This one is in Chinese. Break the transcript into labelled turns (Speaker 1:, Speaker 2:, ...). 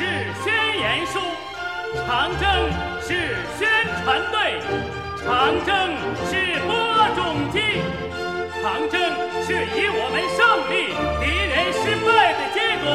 Speaker 1: 是宣言书长征是宣传队长征是播种机长征是以我们胜利敌人失败的结果